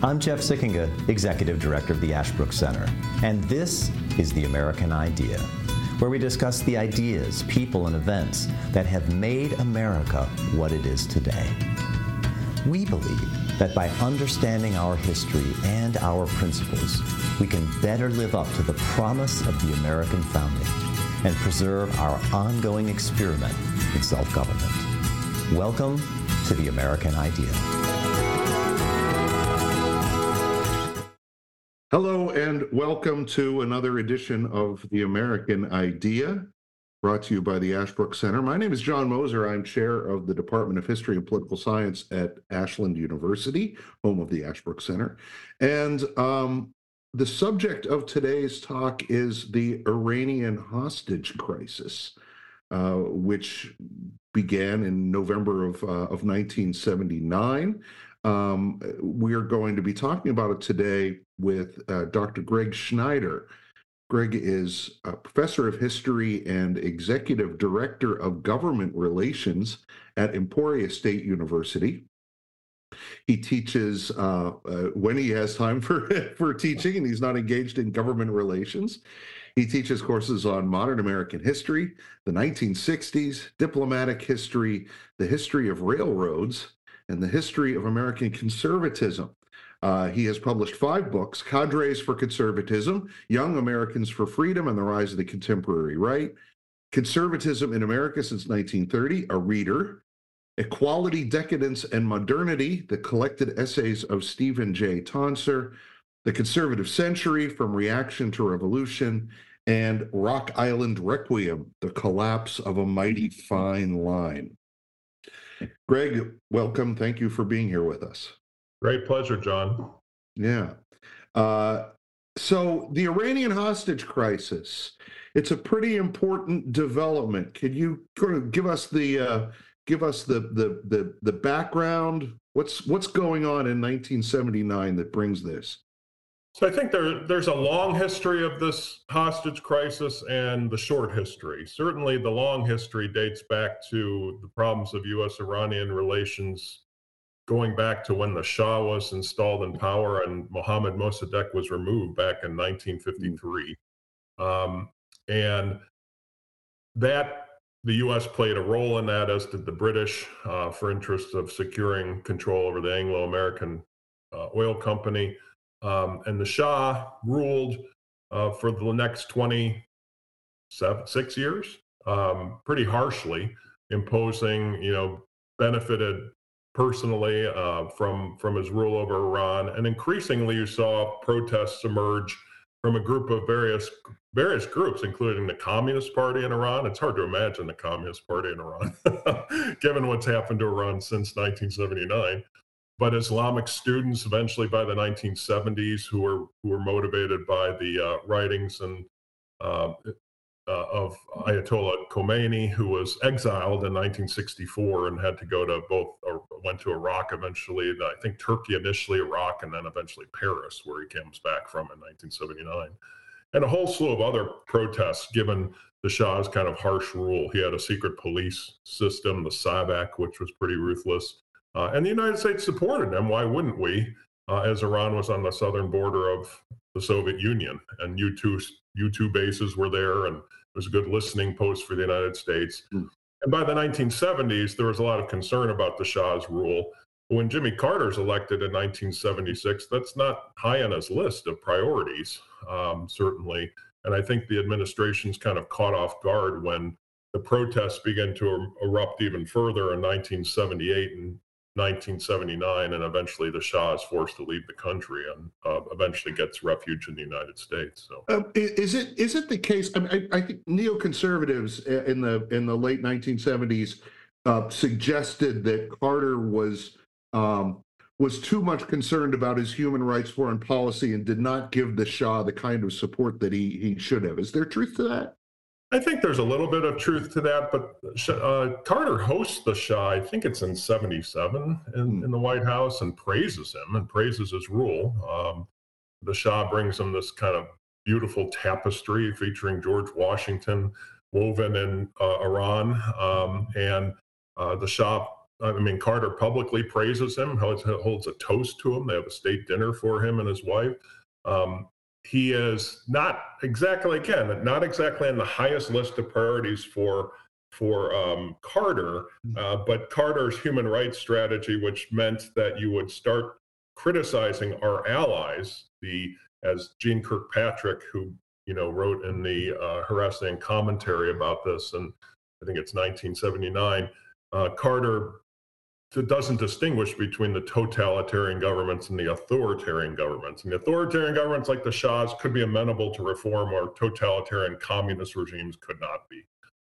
I'm Jeff Sikkenga, Executive Director of the Ashbrook Center, and this is The American Idea, where we discuss the ideas, people, and events that have made America what it is today. We believe that by understanding our history and our principles, we can better live up to the promise of the American founding and preserve our ongoing experiment in self government. Welcome to the American Idea. Hello, and welcome to another edition of The American Idea, brought to you by the Ashbrook Center. My name is John Moser. I'm chair of the Department of History and Political Science at Ashland University, home of the Ashbrook Center. And um, the subject of today's talk is the Iranian hostage crisis, uh, which began in November of, uh, of 1979. Um, we are going to be talking about it today with uh, Dr. Greg Schneider. Greg is a professor of history and executive director of government relations at Emporia State University. He teaches uh, uh, when he has time for, for teaching and he's not engaged in government relations. He teaches courses on modern American history, the 1960s, diplomatic history, the history of railroads, and the history of American conservatism. Uh, he has published five books Cadres for Conservatism, Young Americans for Freedom, and the Rise of the Contemporary Right, Conservatism in America since 1930, A Reader, Equality, Decadence, and Modernity, the collected essays of Stephen J. Tonsor, The Conservative Century from Reaction to Revolution, and Rock Island Requiem, The Collapse of a Mighty Fine Line. Greg, welcome. Thank you for being here with us. Great pleasure, John. Yeah. Uh, so, the Iranian hostage crisis, it's a pretty important development. Could you kind of give us the uh, give us the the the the background. What's what's going on in 1979 that brings this? So I think there there's a long history of this hostage crisis and the short history. Certainly, the long history dates back to the problems of U.S.-Iranian relations, going back to when the Shah was installed in power and Mohammad Mossadegh was removed back in 1953, mm. um, and that the U.S. played a role in that, as did the British, uh, for interests of securing control over the Anglo-American uh, oil company. Um, and the Shah ruled uh, for the next 27, six years, um, pretty harshly, imposing, you know, benefited personally uh, from from his rule over Iran, and increasingly you saw protests emerge from a group of various various groups, including the Communist Party in Iran. It's hard to imagine the Communist Party in Iran, given what's happened to Iran since 1979. But Islamic students, eventually by the 1970s, who were who were motivated by the uh, writings and uh, uh, of Ayatollah Khomeini, who was exiled in 1964 and had to go to both, or went to Iraq eventually, I think Turkey initially, Iraq, and then eventually Paris, where he comes back from in 1979. And a whole slew of other protests given the Shah's kind of harsh rule. He had a secret police system, the SAVAK, which was pretty ruthless. Uh, and the United States supported them. Why wouldn't we? Uh, as Iran was on the southern border of the Soviet Union, and U 2 U2 bases were there, and it was a good listening post for the United States. Mm. And by the 1970s, there was a lot of concern about the Shah's rule. When Jimmy Carter's elected in 1976, that's not high on his list of priorities, um, certainly. And I think the administration's kind of caught off guard when the protests began to er, erupt even further in 1978 and 1979, and eventually the Shah is forced to leave the country and uh, eventually gets refuge in the United States. So, uh, is it is it the case? I, mean, I, I think neoconservatives in the in the late 1970s uh, suggested that Carter was um, was too much concerned about his human rights foreign policy and did not give the Shah the kind of support that he he should have. Is there truth to that? I think there's a little bit of truth to that, but uh, Carter hosts the Shah, I think it's in 77 in, hmm. in, the White House, and praises him and praises his rule. Um, the Shah brings him this kind of beautiful tapestry featuring George Washington woven in uh, Iran. Um, and uh, the Shah I mean, Carter publicly praises him, holds, holds a toast to him. They have a state dinner for him and his wife. Um, he is not exactly, again, not exactly on the highest list of priorities for for um, Carter, mm. uh, but Carter's human rights strategy, which meant that you would start criticizing our allies, the as Jeane Kirkpatrick, who you know wrote in the uh, Harassing commentary about this, and I think it's 1979. Uh, Carter doesn't distinguish between the totalitarian governments and the authoritarian governments. And the authoritarian governments, like the Shahs, could be amenable to reform, or totalitarian communist regimes could not be.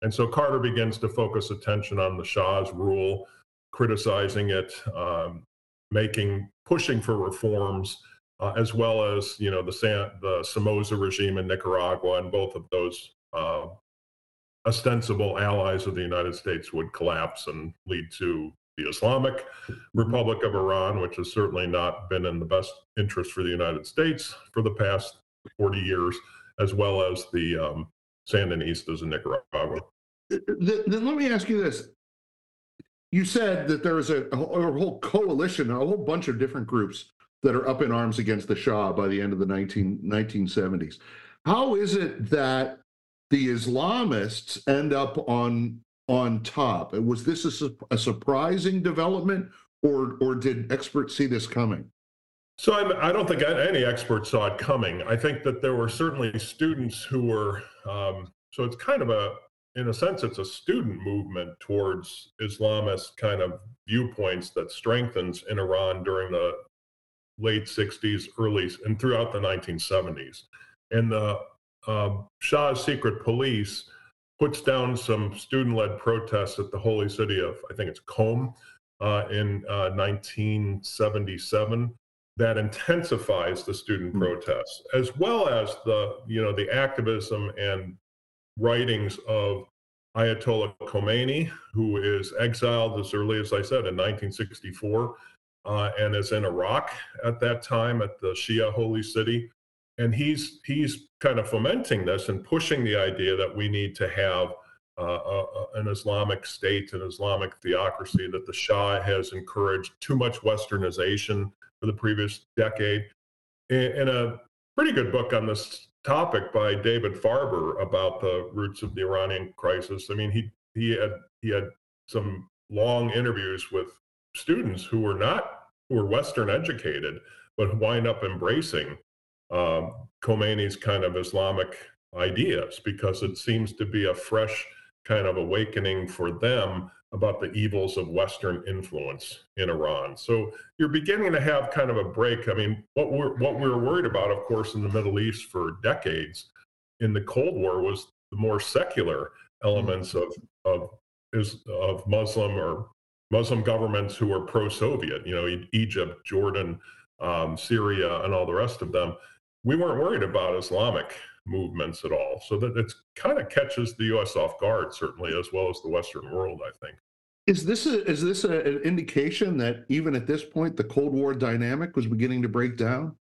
And so Carter begins to focus attention on the Shah's rule, criticizing it, um, making, pushing for reforms, uh, as well as you know the San, the Somoza regime in Nicaragua, and both of those uh, ostensible allies of the United States would collapse and lead to the Islamic. Republic of Iran, which has certainly not been in the best interest for the United States for the past 40 years, as well as the um, Sandinistas in Nicaragua. Then let me ask you this. You said that there is a, a whole coalition, a whole bunch of different groups that are up in arms against the Shah by the end of the 19, 1970s. How is it that the Islamists end up on on top? Was this a, a surprising development, or or did experts see this coming? So I, I, don't think any expert saw it coming. I think that there were certainly students who were. Um, so it's kind of a, in a sense, it's a student movement towards Islamist kind of viewpoints that strengthens in Iran during the late 60s, early, and throughout the 1970s. And the uh, Shah's secret police puts down some student-led protests at the holy city of, I think it's Qom, uh, in uh, 1977 that intensifies the student mm-hmm. protests, as well as the you know the activism and writings of Ayatollah Khomeini, who is exiled as early as I said in 1964, uh, and is in Iraq at that time at the Shia holy city, and he's he's kind of fomenting this and pushing the idea that we need to have uh, a, an Islamic state, an Islamic theocracy, that the Shah has encouraged too much westernization for the previous decade. In, a pretty good book on this topic by David Farber about the roots of the Iranian crisis. I mean, he he had he had some long interviews with students who were not who were Western educated, but who wind up embracing um, Khomeini's kind of Islamic ideas because it seems to be a fresh kind of awakening for them about the evils of Western influence in Iran. So you're beginning to have kind of a break. I mean, what we're what we were worried about, of course, in the Middle East for decades in the Cold War was the more secular elements of of of Muslim or Muslim governments who were pro-Soviet. You know, Egypt, Jordan, um, Syria, and all the rest of them. We weren't worried about Islamic movements at all. So that it kind of catches the U.S. off guard, certainly, as well as the Western world, I think. Is this a, is this a, an indication that even at this point the Cold War dynamic was beginning to break down?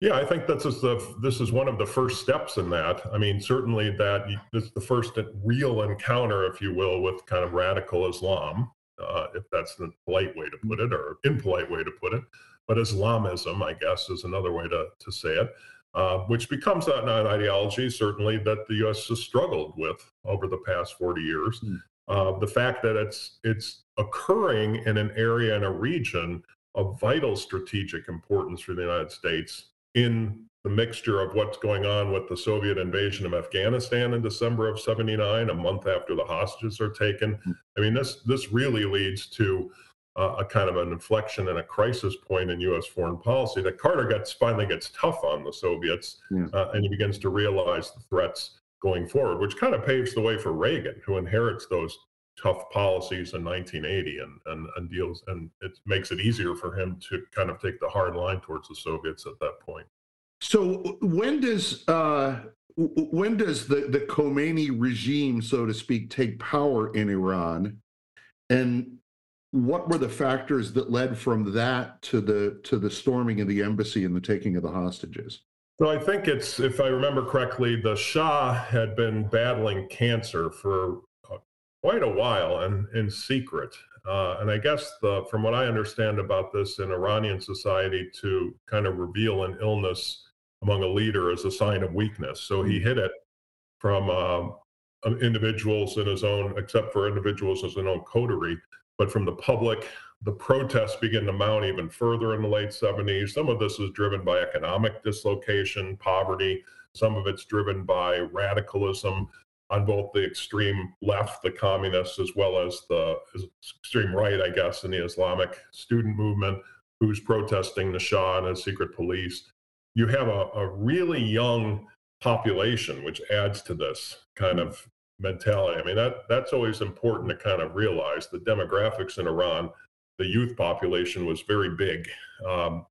Yeah, I think that's just the this is one of the first steps in that. I mean, certainly that this is the first real encounter, if you will, with kind of radical Islam, uh, if that's the polite way to put it, or impolite way to put it. But Islamism, I guess, is another way to to say it uh, which becomes an, an ideology certainly that the U.S. has struggled with over the past 40 years. Mm. Uh, the fact that it's it's occurring in an area and a region of vital strategic importance for the United States in the mixture of what's going on with the Soviet invasion of Afghanistan in December of 79, a month after the hostages are taken. Mm. I mean, this this really leads to uh, a kind of an inflection and a crisis point in U.S. foreign policy that Carter gets finally gets tough on the Soviets, yeah. uh, and he begins to realize the threats going forward, which kind of paves the way for Reagan, who inherits those tough policies in 1980 and, and, and deals and it makes it easier for him to kind of take the hard line towards the Soviets at that point. So when does uh, when does the the Khomeini regime, so to speak, take power in Iran? And what were the factors that led from that to the to the storming of the embassy and the taking of the hostages? So I think it's, if I remember correctly, the Shah had been battling cancer for uh, quite a while and in secret. Uh, and I guess the, from what I understand about this in Iranian society, to kind of reveal an illness among a leader is a sign of weakness. So he hid it from um, individuals in his own, except for individuals in his own coterie, but from the public. The protests begin to mount even further in the late 70s. Some of this is driven by economic dislocation, poverty. Some of it's driven by radicalism on both the extreme left, the communists, as well as the extreme right, I guess, in the Islamic student movement, who's protesting the Shah and his secret police. You have a, a really young population, which adds to this kind of mentality. I mean, that that's always important to kind of realize. The demographics in Iran, the youth population was very big, um,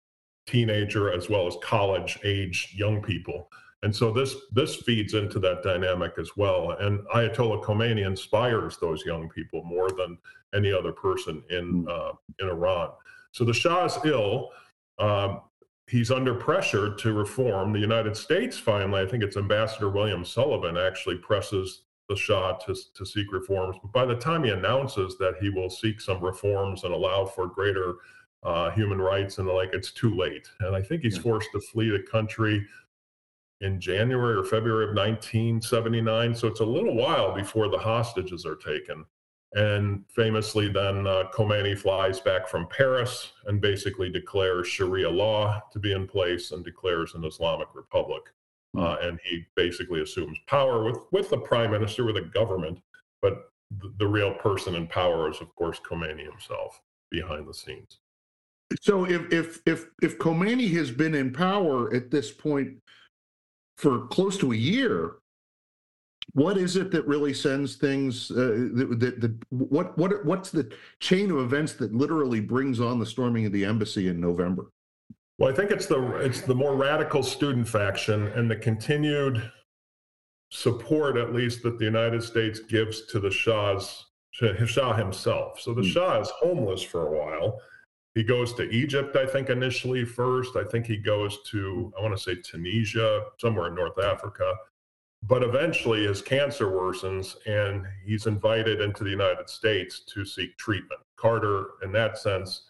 teenager as well as college age young people. And so this this feeds into that dynamic as well. And Ayatollah Khomeini inspires those young people more than any other person in hmm. uh, in Iran. So the Shah is ill. Um, he's under pressure to reform. The United States finally, I think it's Ambassador William Sullivan, actually presses the Shah to, to seek reforms. But by the time he announces that he will seek some reforms and allow for greater uh, human rights and the like, it's too late. And I think he's forced to flee the country in January or February of 1979. So it's a little while before the hostages are taken. And famously, then uh, Khomeini flies back from Paris and basically declares Sharia law to be in place and declares an Islamic Republic. Uh, and he basically assumes power with, with the prime minister, with a government. But the, the real person in power is, of course, Khomeini himself behind the scenes. So if if if if Khomeini has been in power at this point for close to a year, what is it that really sends things uh, that, that, that, what what what's the chain of events that literally brings on the storming of the embassy in November? Well, I think it's the it's the more radical student faction and the continued support, at least that the United States gives to the Shah's Shah himself. So the mm. Shah is homeless for a while he goes to Egypt, I think, initially first. I think he goes to, I want to say Tunisia, somewhere in North Africa. But eventually his cancer worsens and he's invited into the United States to seek treatment. Carter, in that sense,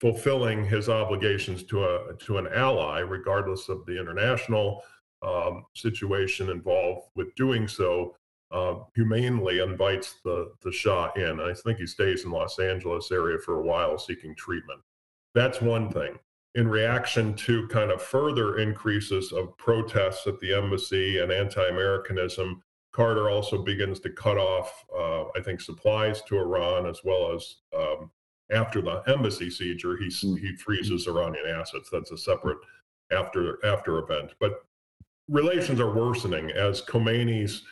fulfilling his obligations to a to an ally, regardless of the international um, situation involved with doing so, uh, humanely invites the, the Shah in. I think he stays in Los Angeles area for a while seeking treatment. That's one thing. In reaction to kind of further increases of protests at the embassy and anti-Americanism, Carter also begins to cut off, uh, I think, supplies to Iran as well as um, after the embassy seizure, he mm. he freezes Iranian assets. That's a separate after after event. But relations are worsening as Khomeini's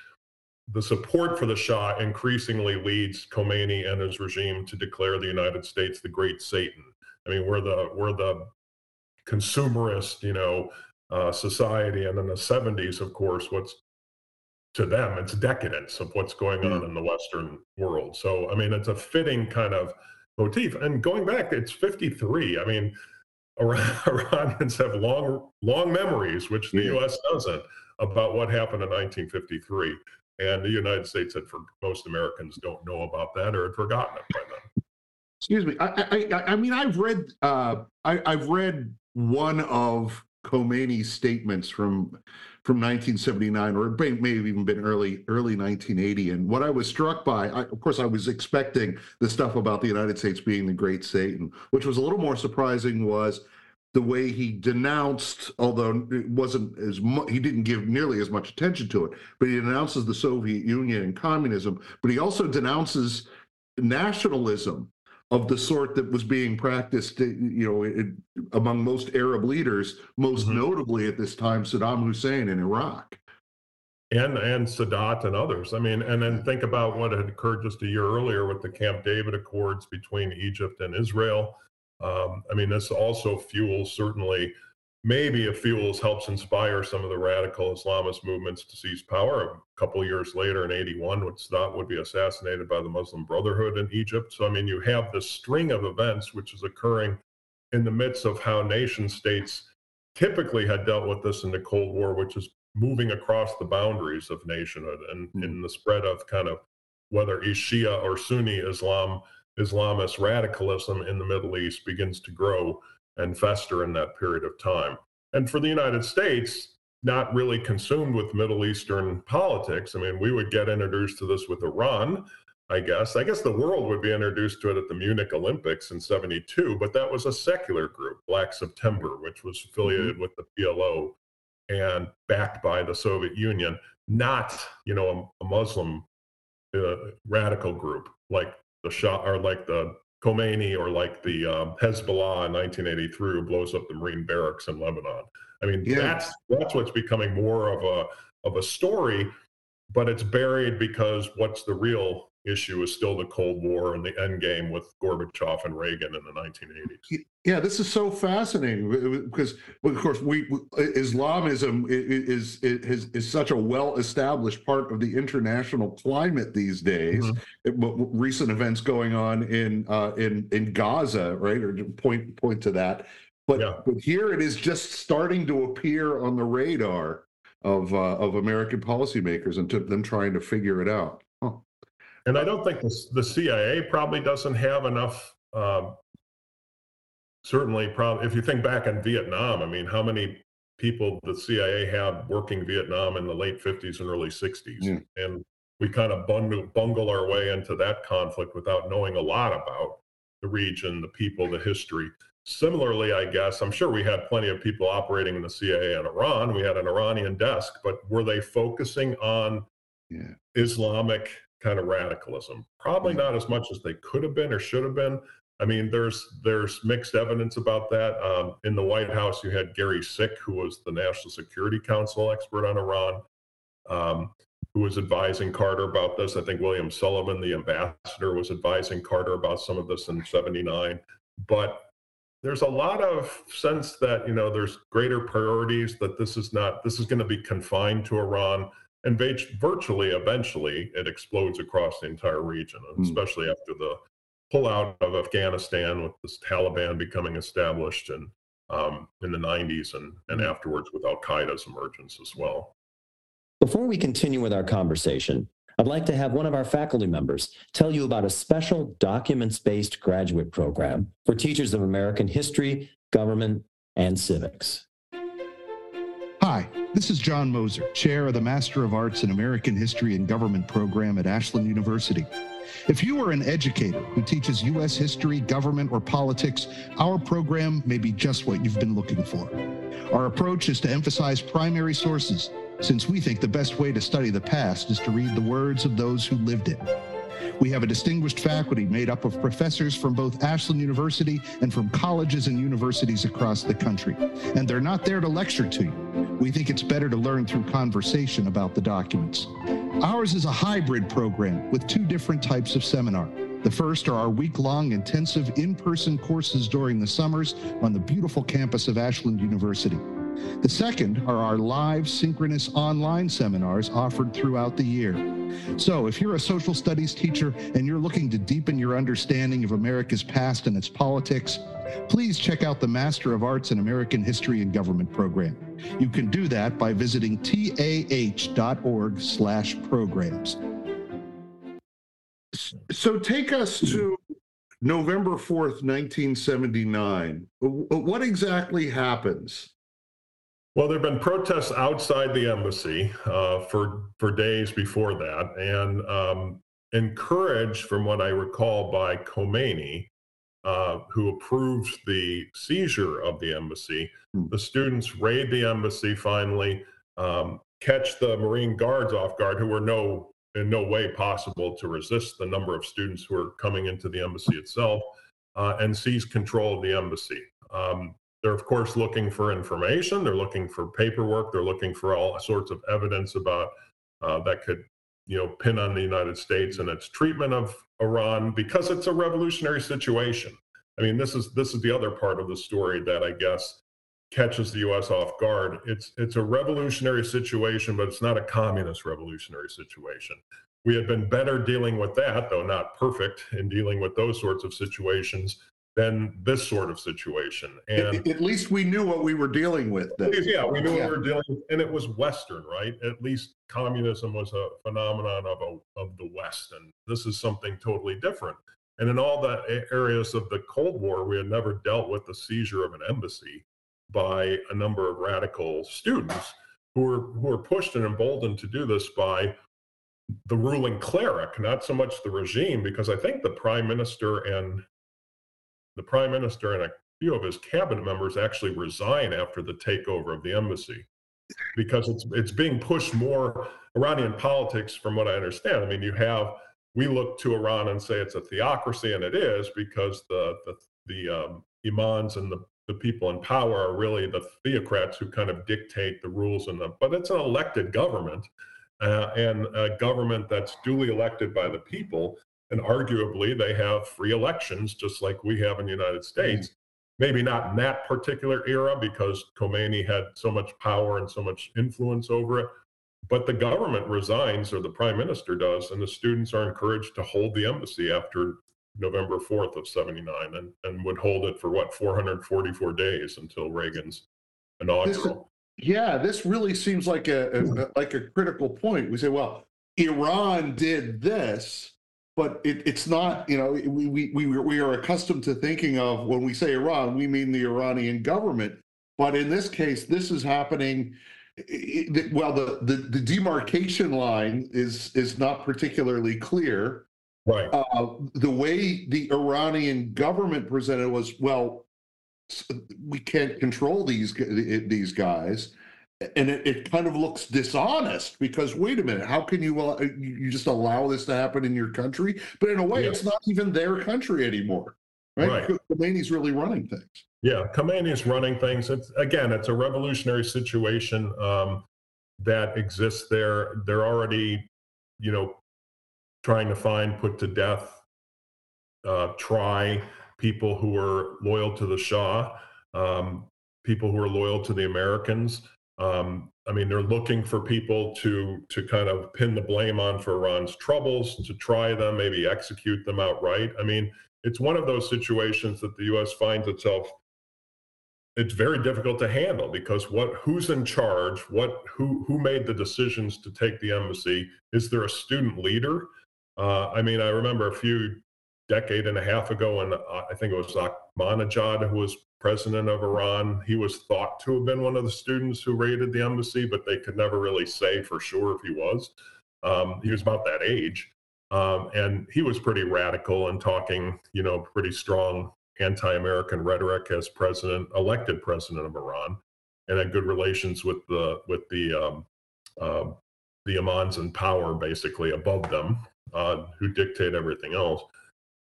the support for the Shah increasingly leads Khomeini and his regime to declare the United States the great Satan. I mean, we're the we're the consumerist, you know, uh, society, and in the '70s, of course, what's to them it's decadence of what's going on mm. in the Western world. So, I mean, it's a fitting kind of motif. And going back, it's 53. I mean, Iranians have long long memories, which the yeah. U.S. doesn't, about what happened in 1953. And the United States had for most Americans don't know about that or had forgotten it by then. Excuse me. I, I, I mean, I've read uh, I, I've read one of Khomeini's statements from from 1979, or it may, have even been early early 1980. And what I was struck by, I, of course, I was expecting the stuff about the United States being the great Satan. Which was a little more surprising was the way he denounced, although it wasn't as he didn't give nearly as much attention to it, but he denounces the Soviet Union and communism, but he also denounces nationalism of the sort that was being practiced, you know, it, among most Arab leaders, most mm-hmm. notably at this time, Saddam Hussein in Iraq. And, and Sadat and others. I mean, and then think about what had occurred just a year earlier with the Camp David Accords between Egypt and Israel um, I mean, this also fuels certainly, maybe it fuels helps inspire some of the radical Islamist movements to seize power. A couple years later, in '81, when Sadat would be assassinated by the Muslim Brotherhood in Egypt. So, I mean, you have this string of events which is occurring in the midst of how nation states typically had dealt with this in the Cold War, which is moving across the boundaries of nationhood and mm. in the spread of kind of whether he's Shia or Sunni Islam Islamist radicalism in the Middle East begins to grow and fester in that period of time. And for the United States, not really consumed with Middle Eastern politics. I mean, we would get introduced to this with Iran, I guess. I guess the world would be introduced to it at the Munich Olympics in 72, but that was a secular group, Black September, which was affiliated mm-hmm. with the PLO and backed by the Soviet Union, not, you know, a, a Muslim uh, radical group like the Shah or like the Khomeini or like the um, Hezbollah in 1983 who blows up the Marine barracks in Lebanon. I mean, yeah. that's that's what's becoming more of a of a story, but it's buried because what's the real issue is still the Cold War and the end game with Gorbachev and Reagan in the 1980s. Yeah, this is so fascinating because, of course, we Islamism is is is such a well established part of the international climate these days. Mm-hmm. Recent events going on in uh, in in Gaza, right, or point point to that. But yeah. but here it is just starting to appear on the radar of uh, of American policymakers and to them trying to figure it out. And I don't think the, the CIA probably doesn't have enough. Um, certainly, probably if you think back in Vietnam, I mean, how many people the CIA had working Vietnam in the late 50s and early 60s, yeah. and we kind of bungle, bungle our way into that conflict without knowing a lot about the region, the people, the history. Similarly, I guess, I'm sure we had plenty of people operating in the CIA in Iran. We had an Iranian desk, but were they focusing on yeah. Islamic kind of radicalism? Probably not as much as they could have been or should have been. I mean, there's there's mixed evidence about that. Um, in the White House, you had Gary Sick, who was the National Security Council expert on Iran, um, who was advising Carter about this. I think William Sullivan, the ambassador, was advising Carter about some of this in '79. But there's a lot of sense that you know there's greater priorities that this is not this is going to be confined to iran and virtually eventually it explodes across the entire region mm. especially after the pullout of afghanistan with the taliban becoming established and um, in the 90s and, and hmm. afterwards with al-qaeda's emergence as well before we continue with our conversation I'd like to have one of our faculty members tell you about a special documents based graduate program for teachers of American history, government, and civics. Hi, this is John Moser, chair of the Master of Arts in American History and Government program at Ashland University. If you are an educator who teaches U.S. history, government, or politics, our program may be just what you've been looking for. Our approach is to emphasize primary sources since we think the best way to study the past is to read the words of those who lived it. We have a distinguished faculty made up of professors from both Ashland University and from colleges and universities across the country. And they're not there to lecture to you. We think it's better to learn through conversation about the documents. Ours is a hybrid program with two different types of seminar. The first are our week long intensive in person courses during the summers on the beautiful campus of Ashland University. The second are our live synchronous online seminars offered throughout the year. So, if you're a social studies teacher and you're looking to deepen your understanding of America's past and its politics, please check out the Master of Arts in American History and Government program. You can do that by visiting tah.org slash programs. So, take us to November 4th, 1979. What exactly happens? Well, there have been protests outside the embassy uh, for for days before that, and um, encouraged, from what I recall, by Khomeini, uh, who approved the seizure of the embassy. Hmm. The students raid the embassy finally, um, catch the Marine Guards off guard, who were no in no way possible to resist the number of students who were coming into the embassy itself, uh, and seize control of the embassy. Um, they're, of course, looking for information. They're looking for paperwork. They're looking for all sorts of evidence about uh, that could, you know, pin on the United States and its treatment of Iran because it's a revolutionary situation. I mean, this is this is the other part of the story that I guess catches the U.S. off guard. It's it's a revolutionary situation, but it's not a communist revolutionary situation. We had been better dealing with that, though not perfect in dealing with those sorts of situations than this sort of situation. And at, least we knew what we were dealing with. Then. Yeah, we knew yeah. what we were dealing with, and it was Western, right? At least communism was a phenomenon of a, of the West, and this is something totally different. And in all the areas of the Cold War, we had never dealt with the seizure of an embassy by a number of radical students who were who were pushed and emboldened to do this by the ruling cleric, not so much the regime, because I think the prime minister and the prime minister and a few of his cabinet members actually resign after the takeover of the embassy because it's it's being pushed more Iranian politics from what I understand. I mean, you have we look to Iran and say it's a theocracy, and it is because the the, the um, imams and the, the people in power are really the theocrats who kind of dictate the rules and the. But it's an elected government, uh, and a government that's duly elected by the people, and arguably they have free elections just like we have in the United States. Mm. Maybe not in that particular era because Khomeini had so much power and so much influence over it but the government resigns or the prime minister does and the students are encouraged to hold the embassy after november 4th of 79 and, and would hold it for what 444 days until reagan's inaugural this, yeah this really seems like a, a, like a critical point we say well iran did this but it, it's not you know we, we, we, we are accustomed to thinking of when we say iran we mean the iranian government but in this case this is happening well, the, the, the demarcation line is is not particularly clear. Right. Uh, the way the Iranian government presented was, well, we can't control these these guys, and it, it kind of looks dishonest because wait a minute, how can you uh, you just allow this to happen in your country? But in a way, it's not even their country anymore, right? right. Khomeini's really running things. Yeah, Khomeini is running things. It's again, it's a revolutionary situation um, that exists there. They're already, you know, trying to find, put to death, uh, try people who are loyal to the Shah, um, people who are loyal to the Americans. Um, I mean, they're looking for people to to kind of pin the blame on for Iran's troubles, to try them, maybe execute them outright. I mean, it's one of those situations that the U.S. finds itself it's very difficult to handle because what who's in charge what who who made the decisions to take the embassy is there a student leader uh, i mean i remember a few decade and a half ago when uh, i think it was ahmadinejad who was president of iran. He was thought to have been one of the students who raided the embassy but they could never really say for sure if he was. Um, he was about that age. Um, and he was pretty radical and talking you know pretty strong anti-American rhetoric as president, elected president of Iran, and had good relations with the with the um, uh, the imams in power, basically above them, uh, who dictate everything else.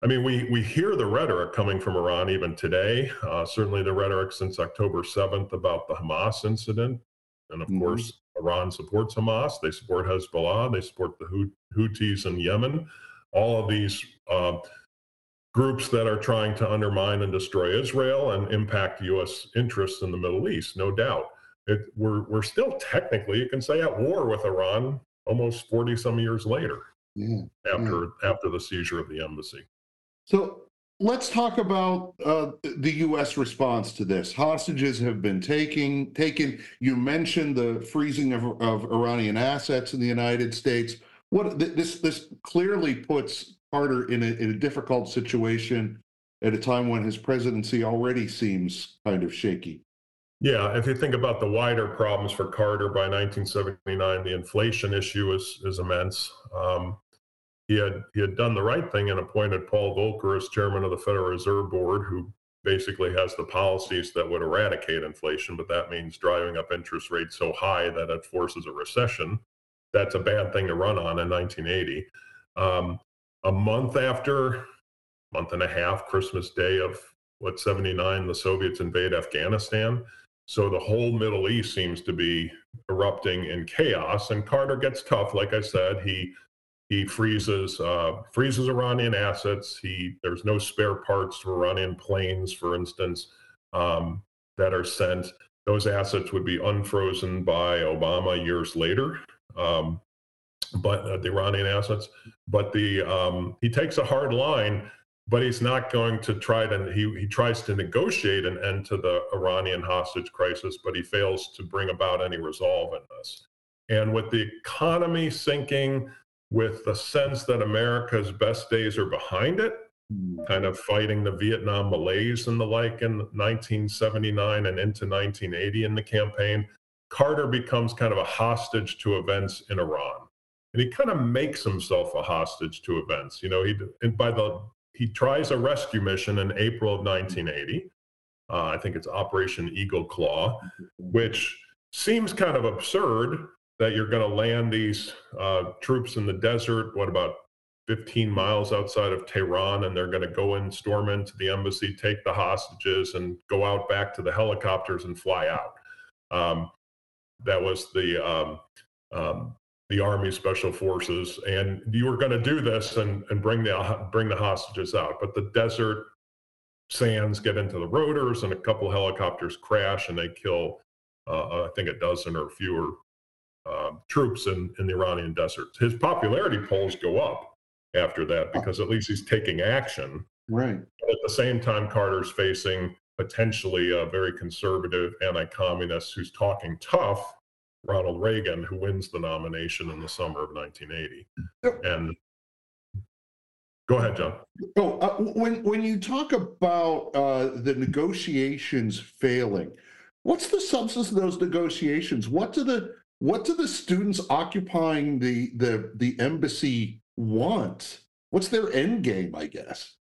I mean, we we hear the rhetoric coming from Iran even today. Uh, certainly, the rhetoric since October seventh about the Hamas incident, and of mm-hmm. course, Iran supports Hamas. They support Hezbollah. They support the Houthis in Yemen. All of these uh, groups that are trying to undermine and destroy Israel and impact U.S. interests in the Middle East, no doubt. It, we're, we're still technically, you can say, at war with Iran almost 40 some years later yeah, after, yeah. after the seizure of the embassy. So let's talk about uh, the U.S. response to this. Hostages have been taking, taken. You mentioned the freezing of, of Iranian assets in the United States. What this this clearly puts Carter in a, in a difficult situation at a time when his presidency already seems kind of shaky. Yeah, if you think about the wider problems for Carter by 1979, the inflation issue is is immense. Um, he had he had done the right thing and appointed Paul Volcker as chairman of the Federal Reserve Board, who basically has the policies that would eradicate inflation, but that means driving up interest rates so high that it forces a recession. That's a bad thing to run on in 1980. Um, a month after, month and a half, Christmas Day of what 79, the Soviets invade Afghanistan. So the whole Middle East seems to be erupting in chaos. And Carter gets tough. Like I said, he he freezes uh, freezes Iranian assets. He there's no spare parts to Iranian planes, for instance, um, that are sent. Those assets would be unfrozen by Obama years later. Um, but uh, the Iranian assets. But the um, he takes a hard line, but he's not going to try to. He he tries to negotiate an end to the Iranian hostage crisis, but he fails to bring about any resolve in this. And with the economy sinking, with the sense that America's best days are behind it, hmm. kind of fighting the Vietnam malaise and the like in 1979 and into 1980 in the campaign. Carter becomes kind of a hostage to events in Iran. And he kind of makes himself a hostage to events. You know, he and by the he tries a rescue mission in April of 1980. Uh, I think it's Operation Eagle Claw, which seems kind of absurd that you're going to land these uh, troops in the desert. What about 15 miles outside of Tehran, and they're going to go in, storm into the embassy, take the hostages, and go out back to the helicopters and fly out. Um, that was the um, um, the Army Special Forces, and you were going to do this and, and bring the bring the hostages out. But the desert sands get into the rotors, and a couple helicopters crash, and they kill, uh, I think, a dozen or fewer uh, troops in, in the Iranian desert. His popularity polls go up after that because at least he's taking action. Right. But at the same time, Carter's facing potentially a very conservative anti-communist who's talking tough Ronald Reagan, who wins the nomination in the summer of 1980. And go ahead, John. Oh, uh, when when you talk about uh, the negotiations failing, what's the substance of those negotiations? What do the what do the students occupying the the the embassy want? What's their end game? I guess.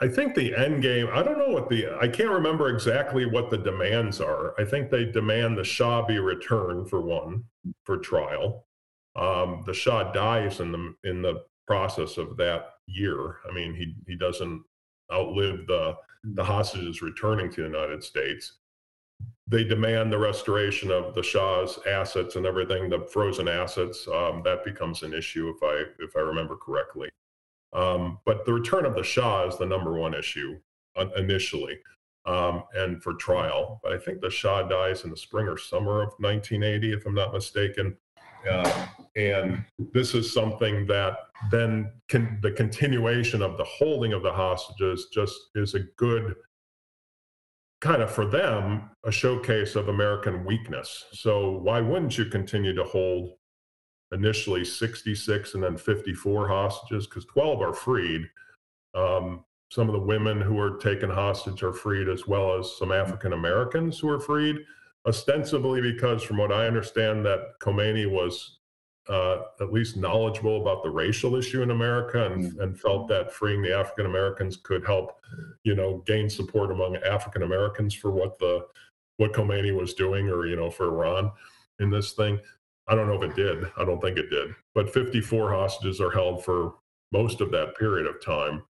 I think the end game, I don't know what the, I can't remember exactly what the demands are. I think they demand the Shah be returned for one, for trial. Um, the Shah dies in the, in the process of that year. I mean, he, he doesn't outlive the, the hostages returning to the United States. They demand the restoration of the Shah's assets and everything, the frozen assets. Um, that becomes an issue if I, if I remember correctly. Um, but the return of the Shah is the number one issue uh, initially um, and for trial. But I think the Shah dies in the spring or summer of 1980, if I'm not mistaken. Uh, and this is something that then can, the continuation of the holding of the hostages just is a good kind of for them a showcase of American weakness. So why wouldn't you continue to hold initially 66 and then 54 hostages because 12 are freed. Um, some of the women who were taken hostage are freed, as well as some African Americans who are freed, ostensibly because, from what I understand, that Khomeini was uh, at least knowledgeable about the racial issue in America and, mm. and felt that freeing the African Americans could help, you know, gain support among African Americans for what the what Khomeini was doing, or you know, for Iran in this thing. I don't know if it did. I don't think it did. But 54 hostages are held for most of that period of time,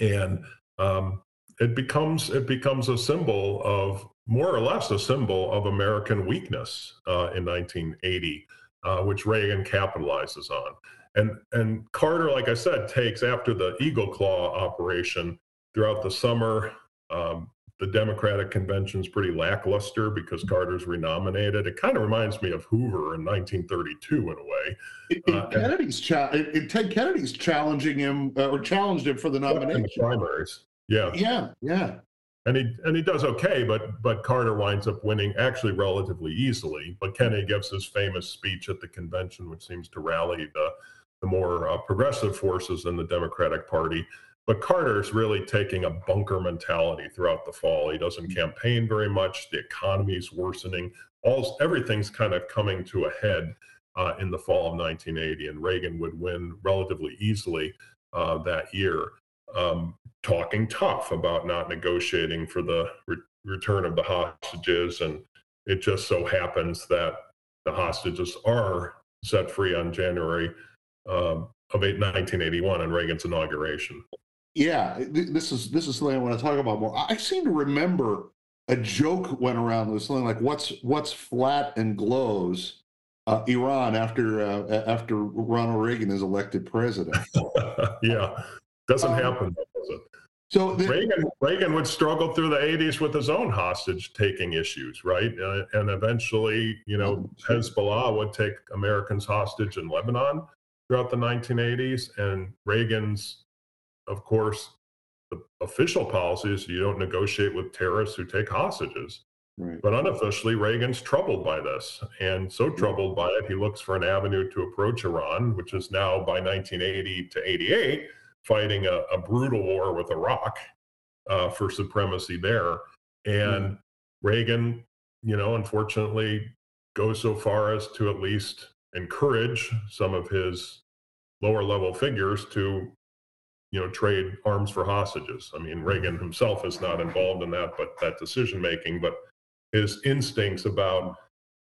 and um, it becomes it becomes a symbol of more or less a symbol of American weakness uh, in 1980, uh, which Reagan capitalizes on. And and Carter, like I said, takes after the Eagle Claw operation throughout the summer. Um, the Democratic convention's pretty lackluster because Carter's renominated. It kind of reminds me of Hoover in 1932 in a way. It, uh, Kennedy's cha- it, Ted Kennedy's challenging him uh, or challenged him for the nomination. Primaries. Yeah. Yeah. Yeah. And he and he does okay, but but Carter winds up winning actually relatively easily. But Kennedy gives his famous speech at the convention, which seems to rally the the more uh, progressive forces in the Democratic Party. But Carter's really taking a bunker mentality throughout the fall. He doesn't mm-hmm. campaign very much. The economy's worsening. All everything's kind of coming to a head uh, in the fall of 1980, and Reagan would win relatively easily uh, that year. Um, talking tough about not negotiating for the re- return of the hostages, and it just so happens that the hostages are set free on January um, of 1981 and Reagan's inauguration yeah, this is this is something I want to talk about more. I seem to remember a joke went around with something like what's what's flat and glows uh, Iran after uh, after Ronald Reagan is elected president. yeah, doesn't um, happen, does it? So the, Reagan Reagan would struggle through the 80s with his own hostage taking issues, right? Uh, and eventually, you know, oh, Hezbollah would take Americans hostage in Lebanon throughout the 1980s, and Reagan's of course, the official policy is you don't negotiate with terrorists who take hostages. Right. But unofficially, Reagan's troubled by this. And so troubled by it, he looks for an avenue to approach Iran, which is now by 1980 to 88 fighting a, a brutal war with Iraq uh, for supremacy there. And mm. Reagan, you know, unfortunately goes so far as to at least encourage some of his lower level figures to you know trade arms for hostages i mean reagan himself is not involved in that but that decision making but his instincts about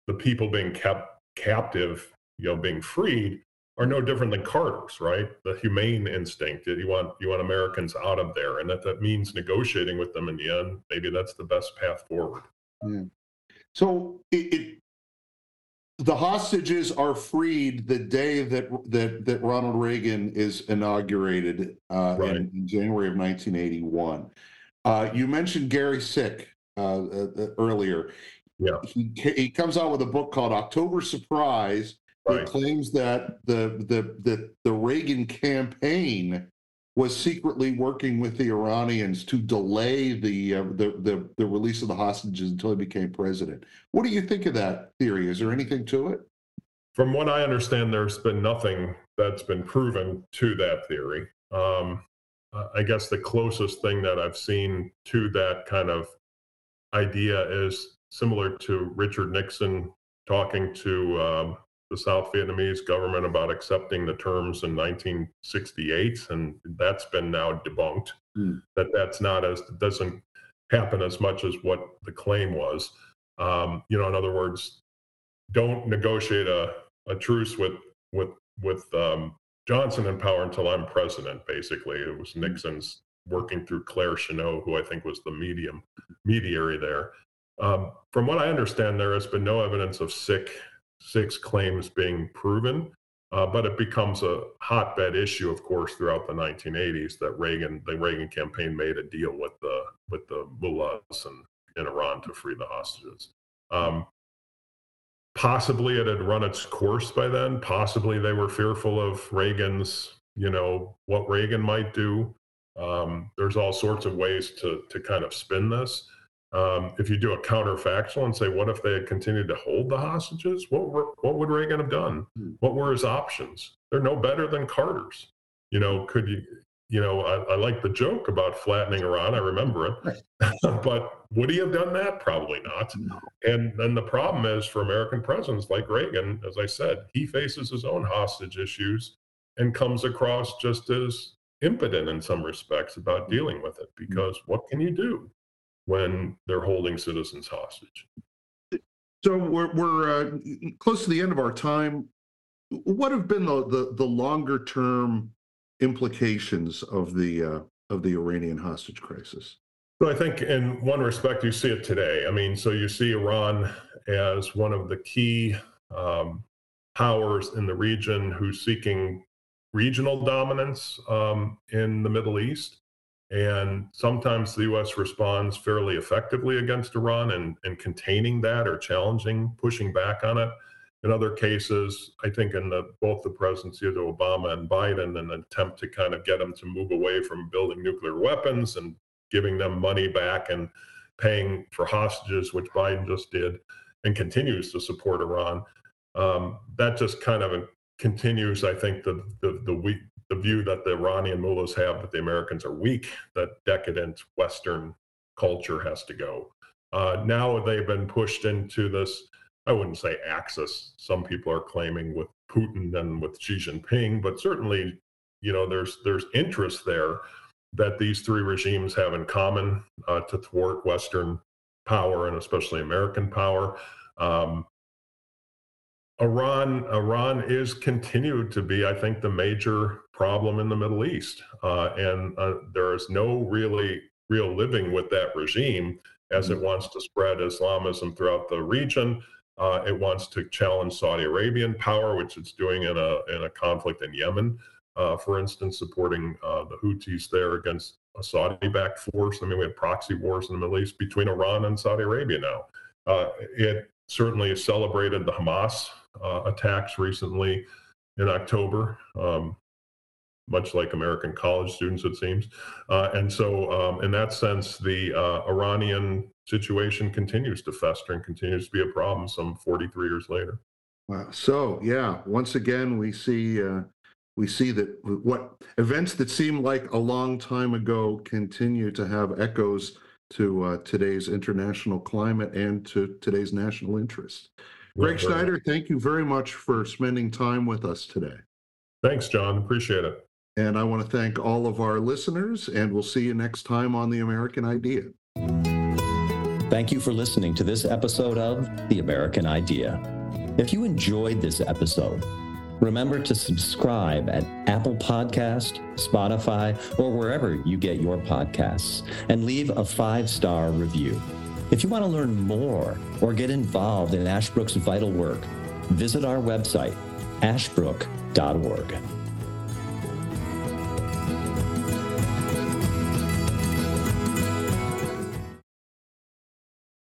the people being kept captive you know being freed are no different than carter's right the humane instinct that you want you want americans out of there and that that means negotiating with them in the end maybe that's the best path forward yeah. so it, it the hostages are freed the day that that that Ronald Reagan is inaugurated uh, right. in, in, January of 1981. Uh, you mentioned Gary Sick uh, uh, uh, earlier. Yeah, he he comes out with a book called October Surprise that claims that the the the the Reagan campaign was secretly working with the Iranians to delay the, uh, the, the the release of the hostages until he became president. What do you think of that theory? Is there anything to it? From what I understand, there's been nothing that's been proven to that theory. Um, I guess the closest thing that I've seen to that kind of idea is similar to Richard Nixon talking to um, the South Vietnamese government about accepting the terms in 1968, and that's been now debunked. Mm. That that's not as doesn't happen as much as what the claim was. Um, you know, in other words, don't negotiate a, a truce with with with um, Johnson in power until I'm president. Basically, it was hmm. Nixon's working through Claire Chennault, who I think was the medium mediary there. Um, from what I understand, there has been no evidence of Sick Sick's claims being proven. Uh, but it becomes a hotbed issue, of course, throughout the 1980s that Reagan, the Reagan campaign made a deal with the with the mullahs and in Iran to free the hostages. Um, possibly it had run its course by then. Possibly they were fearful of Reagan's, you know, what Reagan might do. Um, there's all sorts of ways to to kind of spin this. Um, if you do a counterfactual and say, what if they had continued to hold the hostages? What were, what would Reagan have done? Hmm. What were his options? They're no better than Carter's. You know, could you? You know, I, I like the joke about flattening Iran. I remember it, but would he have done that? Probably not. No. And then the problem is for American presidents like Reagan, as I said, he faces his own hostage issues and comes across just as impotent in some respects about hmm. dealing with it because what can you do? When they're holding citizens hostage. So we're, we're uh, close to the end of our time. What have been the, the, the longer term implications of the uh, of the Iranian hostage crisis? So I think in one respect you see it today. I mean, so you see Iran as one of the key um, powers in the region who's seeking regional dominance um, in the Middle East. And sometimes the US responds fairly effectively against Iran and, and containing that or challenging, pushing back on it. In other cases, I think in the, both the presidency of Obama and Biden, an attempt to kind of get them to move away from building nuclear weapons and giving them money back and paying for hostages, which Biden just did and continues to support Iran. Um, that just kind of continues, I think, the the the, weak, the view that the Iranian mullahs have that the Americans are weak, that decadent Western culture has to go. Uh, now they've been pushed into this, I wouldn't say axis. Some people are claiming with Putin and with Xi Jinping, but certainly, you know, there's there's interest there that these three regimes have in common uh, to thwart Western power and especially American power. Um, Iran, Iran is continued to be, I think, the major problem in the Middle East, uh, and uh, there is no really real living with that regime as it mm-hmm. wants to spread Islamism throughout the region. Uh, it wants to challenge Saudi Arabian power, which it's doing in a in a conflict in Yemen, uh, for instance, supporting uh, the Houthis there against a Saudi-backed force. I mean, we have proxy wars in the Middle East between Iran and Saudi Arabia now. Uh, it certainly celebrated the Hamas uh, attacks recently in October, um, much like American college students, it seems. Uh, and so, um, in that sense, the uh, Iranian situation continues to fester and continues to be a problem some 43 years later. Wow. So, yeah, once again, we see. Uh, we see that what events that seem like a long time ago continue to have echoes to uh, today's international climate and to today's national interest. Greg Schneider, thank you very much for spending time with us today. Thanks, John. Appreciate it. And I want to thank all of our listeners, and we'll see you next time on The American Idea. Thank you for listening to this episode of The American Idea. If you enjoyed this episode, remember to subscribe at Apple Podcast, Spotify, or wherever you get your podcasts, and leave a five-star review. If you want to learn more or get involved in Ashbrook's vital work, visit our website, ashbrook.org.